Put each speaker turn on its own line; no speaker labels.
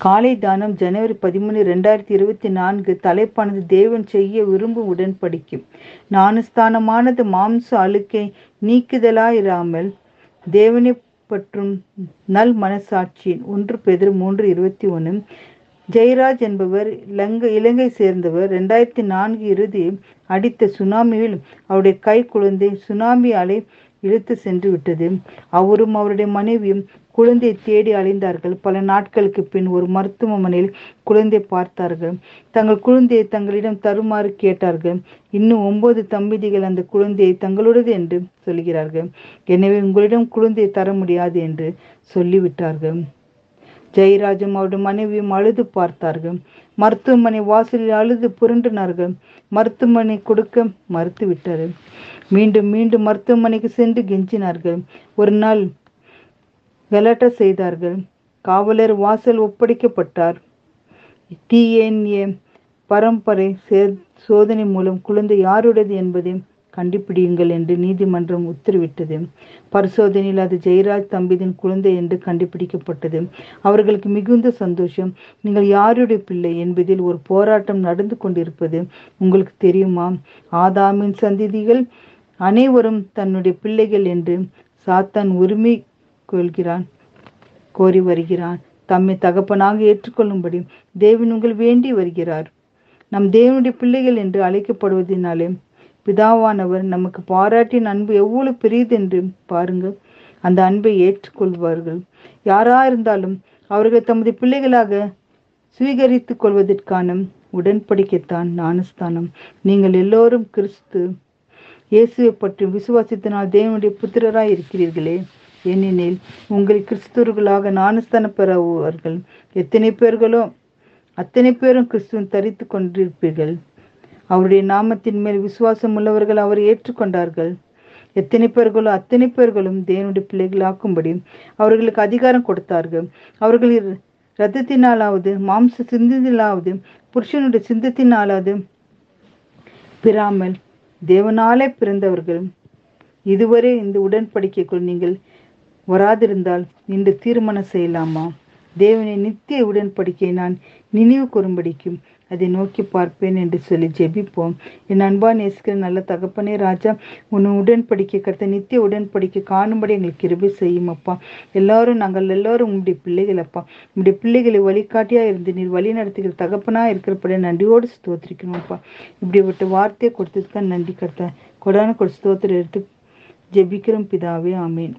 காலை தானம் ஜனவரி பதிமூணு ரெண்டாயிரத்தி இருபத்தி நான்கு தலைப்பானது தேவன் செய்ய விரும்பும் உடன்படிக்கும் ஞானஸ்தானமானது மாம்ச அழுக்கை நீக்குதலாயிராமல் தேவனை பற்றும் நல் மனசாட்சியின் ஒன்று பெதிர் மூன்று இருபத்தி ஒன்று ஜெயராஜ் என்பவர் இலங்கை இலங்கை சேர்ந்தவர். ரெண்டாயிரத்தி நான்கு இறுதி அடித்த சுனாமியில் அவருடைய கை குழந்தை சுனாமி அலை இழுத்து சென்று விட்டது. அவரும் அவருடைய மனைவியும் குழந்தை தேடி அலைந்தார்கள். பல நாட்களுக்கு பின் ஒரு மருத்துவமனையில் குழந்தை பார்த்தார்கள். தங்கள் குழந்தையை தங்களிடம் தருமாறு கேட்டார்கள். இன்னும் ஒன்பது தம்பதிகள் அந்த குழந்தையை தங்களுடையது என்று சொல்கிறார்கள். எனவே உங்களிடம் குழந்தையை தர முடியாது என்று சொல்லிவிட்டார்கள். ஜெயராஜும் அவருடைய மனைவியும் அழுது பார்த்தார்கள். மருத்துவமனை வாசலில் அழுது புரண்டினார்கள். மருத்துவமனை கொடுக்க மறுத்து விட்டார்கள் மீண்டும் மீண்டும் மருத்துவமனைக்கு சென்று கெஞ்சினார்கள். ஒரு நாள் கலாட்டா செய்தார்கள். காவலர் வாசல் ஒப்படைக்கப்பட்டார். டிஎன்ஏ பரம்பரை சோதனை மூலம் குழந்தை யாருடையது என்பதை கண்டுபிடியுங்கள் என்று நீதிமன்றம் உத்தரவிட்டது. பரிசோதனையில் அது ஜெயராஜ் தம்பிதின் குழந்தை என்று கண்டுபிடிக்கப்பட்டது. அவர்களுக்கு மிகுந்த சந்தோஷம். நீங்கள் யாருடைய பிள்ளை? என்பதில் ஒரு போராட்டம் நடந்து கொண்டிருப்பது உங்களுக்கு தெரியுமா? ஆதாமின் சந்திதிகள் அனைவரும் தன்னுடைய பிள்ளைகள் என்று சாத்தான் உரிமை கொள்கிறான் கோரி வருகிறான். தம்மை தகப்பனாக ஏற்றுக்கொள்ளும்படி தேவன் உங்கள் வேண்டி வருகிறார். நம் தேவனுடைய பிள்ளைகள் என்று அழைக்கப்படுவதனாலே பிதாவானவர் நமக்கு பாராட்டின் அன்பு எவ்வளவு பெரியது என்று பாருங்கள். அந்த அன்பை ஏற்றுக்கொள்வார்கள். யாரா இருந்தாலும் அவர்கள் தமது பிள்ளைகளாக சுவீகரித்துக் கொள்வதற்கான உடன்படிக்கைத்தான் ஞானஸ்தானம். நீங்கள் எல்லோரும் கிறிஸ்து இயேசுவை பற்றி விசுவாசித்தினால் தேவனுடைய புத்திரராய் இருக்கிறீர்களே. ஏனெனில் உங்கள் கிறிஸ்துவர்களாக ஞானஸ்தானம் பெறுவார்கள் எத்தனை பேர்களோ அத்தனை பேரும் கிறிஸ்துவன் தரித்து கொண்டிருப்பீர்கள். அவருடைய நாமத்தின் மேல் விசுவாசம் உள்ளவர்கள் அவரை ஏற்றுக்கொண்டார்கள். எத்தனை பேர்களோ அத்தனை பேர்களும் தேவனுடைய பிள்ளைகளாக்கும்படி அவர்களுக்கு அதிகாரம் கொடுத்தார்கள். அவர்கள் ரத்தத்தினாலாவது மாம்ச சிந்தத்தினாலாவது புருஷனுடைய சிந்தத்தினாலாவது பிறாமல் தேவனாலே பிறந்தவர்கள். இதுவரை இந்த உடன்படிக்கைக்குள் நீங்கள் வராதிருந்தால் இன்று தீர்மானம் செய்யலாமா? தேவனை நித்திய உடன்படிக்கை நான் நினைவு கூறும்படிக்கும் அதை நோக்கி பார்ப்பேன் என்று சொல்லி ஜெபிப்போம். என் அன்பா நேசிக்கிற நல்ல தகப்பனே ராஜா உன் உடன்படிக்கை கருத்தை நித்திய உடன்படிக்கை காணும்படி எங்களுக்கு கிருபை செய்யும் அப்பா. எல்லாரும் நாங்கள் எல்லாரும் உங்களுடைய பிள்ளைகள் அப்பா. உங்களுடைய பிள்ளைகளை வழிகாட்டியா இருந்து நீர் வழி நடத்துகிற தகப்பனா இருக்கிறபடியா நன்றியோடு ஸ்தோத்திரிக்கணும் அப்பா. இப்படி விட்டு வார்த்தையை கொடுத்ததுக்காக நன்றி கருத்த கொடான கொடு ஸ்தோத்திரம் எடுத்து ஜெபிக்கிறோம் பிதாவே ஆமேன்.